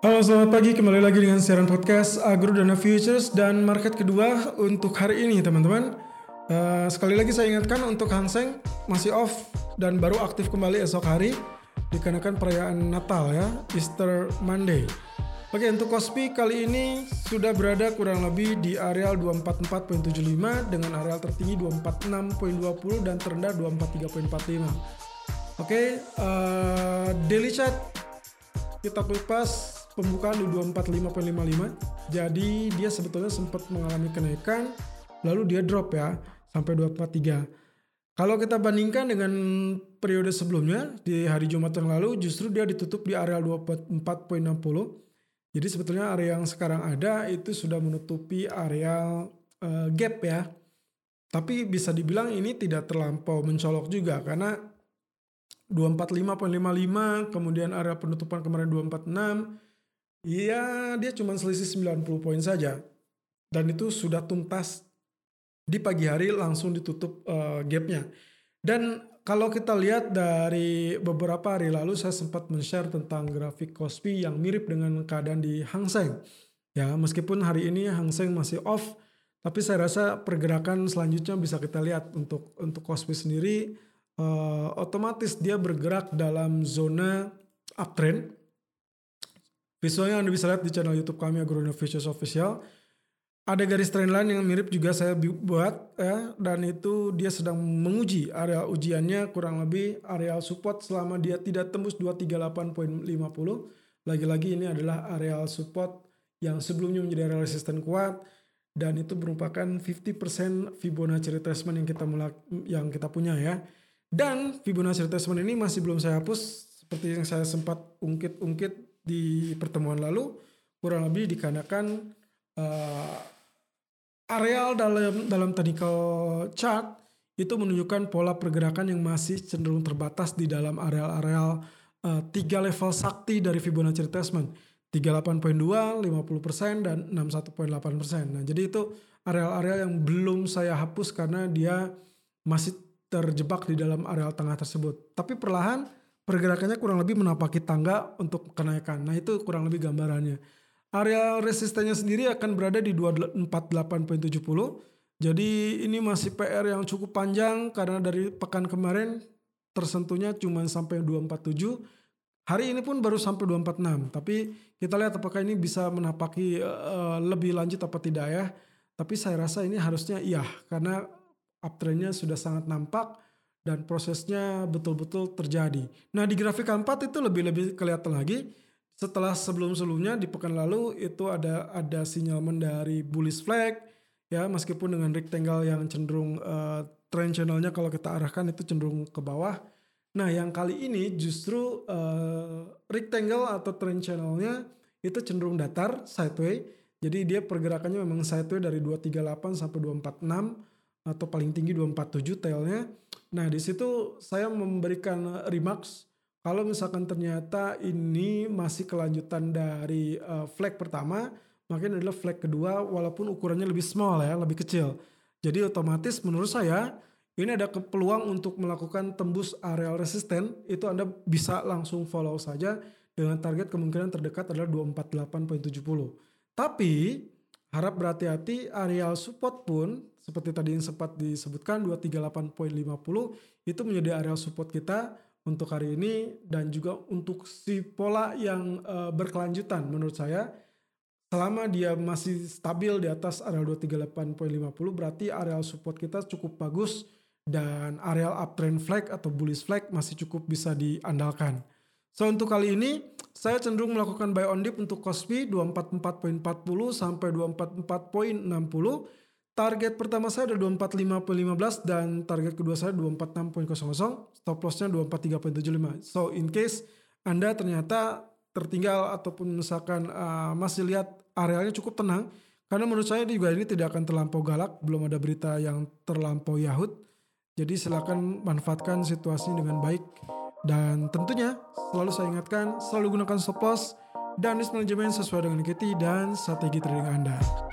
Halo selamat pagi kembali lagi dengan siaran podcast Agro Dana Futures dan market kedua untuk hari ini teman-teman. Uh, sekali lagi saya ingatkan untuk Hang Seng masih off dan baru aktif kembali esok hari dikarenakan perayaan Natal ya Easter Monday. Oke untuk Kospi kali ini sudah berada kurang lebih di areal 244.75 dengan areal tertinggi 246.20 dan terendah 243.45. Oke uh, daily chart kita kupas pembukaan di 245.55 jadi dia sebetulnya sempat mengalami kenaikan lalu dia drop ya sampai 243 kalau kita bandingkan dengan periode sebelumnya di hari Jumat yang lalu justru dia ditutup di area 24.60 jadi sebetulnya area yang sekarang ada itu sudah menutupi area uh, gap ya. Tapi bisa dibilang ini tidak terlampau mencolok juga karena 245.55 kemudian area penutupan kemarin 246 Iya, dia cuma selisih 90 poin saja. Dan itu sudah tuntas di pagi hari langsung ditutup uh, gapnya. Dan kalau kita lihat dari beberapa hari lalu saya sempat men-share tentang grafik Kospi yang mirip dengan keadaan di Hang Seng. Ya, meskipun hari ini Hang Seng masih off, tapi saya rasa pergerakan selanjutnya bisa kita lihat untuk untuk Kospi sendiri uh, otomatis dia bergerak dalam zona uptrend Visualnya Anda bisa lihat di channel YouTube kami Agrono Vicious Official. Ada garis trendline yang mirip juga saya buat ya dan itu dia sedang menguji area ujiannya kurang lebih area support selama dia tidak tembus 238.50. Lagi-lagi ini adalah area support yang sebelumnya menjadi area resisten kuat dan itu merupakan 50% Fibonacci retracement yang kita mulai, yang kita punya ya. Dan Fibonacci retracement ini masih belum saya hapus seperti yang saya sempat ungkit-ungkit di pertemuan lalu kurang lebih dikarenakan uh, areal dalam dalam technical chart itu menunjukkan pola pergerakan yang masih cenderung terbatas di dalam areal-areal uh, tiga level sakti dari Fibonacci retracement 38.2, 50% dan 61.8%. Nah, jadi itu areal-areal yang belum saya hapus karena dia masih terjebak di dalam areal tengah tersebut. Tapi perlahan pergerakannya kurang lebih menapaki tangga untuk kenaikan. Nah itu kurang lebih gambarannya. Area resistennya sendiri akan berada di 248.70. Jadi ini masih PR yang cukup panjang karena dari pekan kemarin tersentuhnya cuma sampai 247. Hari ini pun baru sampai 246. Tapi kita lihat apakah ini bisa menapaki uh, lebih lanjut apa tidak ya. Tapi saya rasa ini harusnya iya karena uptrendnya sudah sangat nampak dan prosesnya betul-betul terjadi. Nah di grafik keempat itu lebih-lebih kelihatan lagi. Setelah sebelum-sebelumnya di pekan lalu itu ada ada sinyalmen dari bullish flag ya meskipun dengan rectangle yang cenderung uh, trend channelnya kalau kita arahkan itu cenderung ke bawah. Nah yang kali ini justru uh, rectangle atau trend channelnya itu cenderung datar sideway. Jadi dia pergerakannya memang sideway dari 238 sampai 246 atau paling tinggi 247 tailnya. Nah, di situ saya memberikan remarks kalau misalkan ternyata ini masih kelanjutan dari uh, flag pertama, makin adalah flag kedua walaupun ukurannya lebih small ya, lebih kecil. Jadi otomatis menurut saya ini ada peluang untuk melakukan tembus areal resisten, itu Anda bisa langsung follow saja dengan target kemungkinan terdekat adalah 248.70. Tapi harap berhati-hati areal support pun seperti tadi yang sempat disebutkan 238.50 itu menjadi area support kita untuk hari ini dan juga untuk si pola yang uh, berkelanjutan menurut saya selama dia masih stabil di atas area 238.50 berarti area support kita cukup bagus dan area uptrend flag atau bullish flag masih cukup bisa diandalkan. So untuk kali ini saya cenderung melakukan buy on dip untuk Kospi 244.40 sampai 244.60 Target pertama saya ada 245.15 dan target kedua saya 246.00. Stop lossnya 243.75. So in case Anda ternyata tertinggal ataupun misalkan uh, masih lihat arealnya cukup tenang, karena menurut saya juga ini tidak akan terlampau galak, belum ada berita yang terlampau yahut. Jadi silakan manfaatkan situasi dengan baik dan tentunya selalu saya ingatkan selalu gunakan stop dan risk sesuai dengan equity dan strategi trading Anda.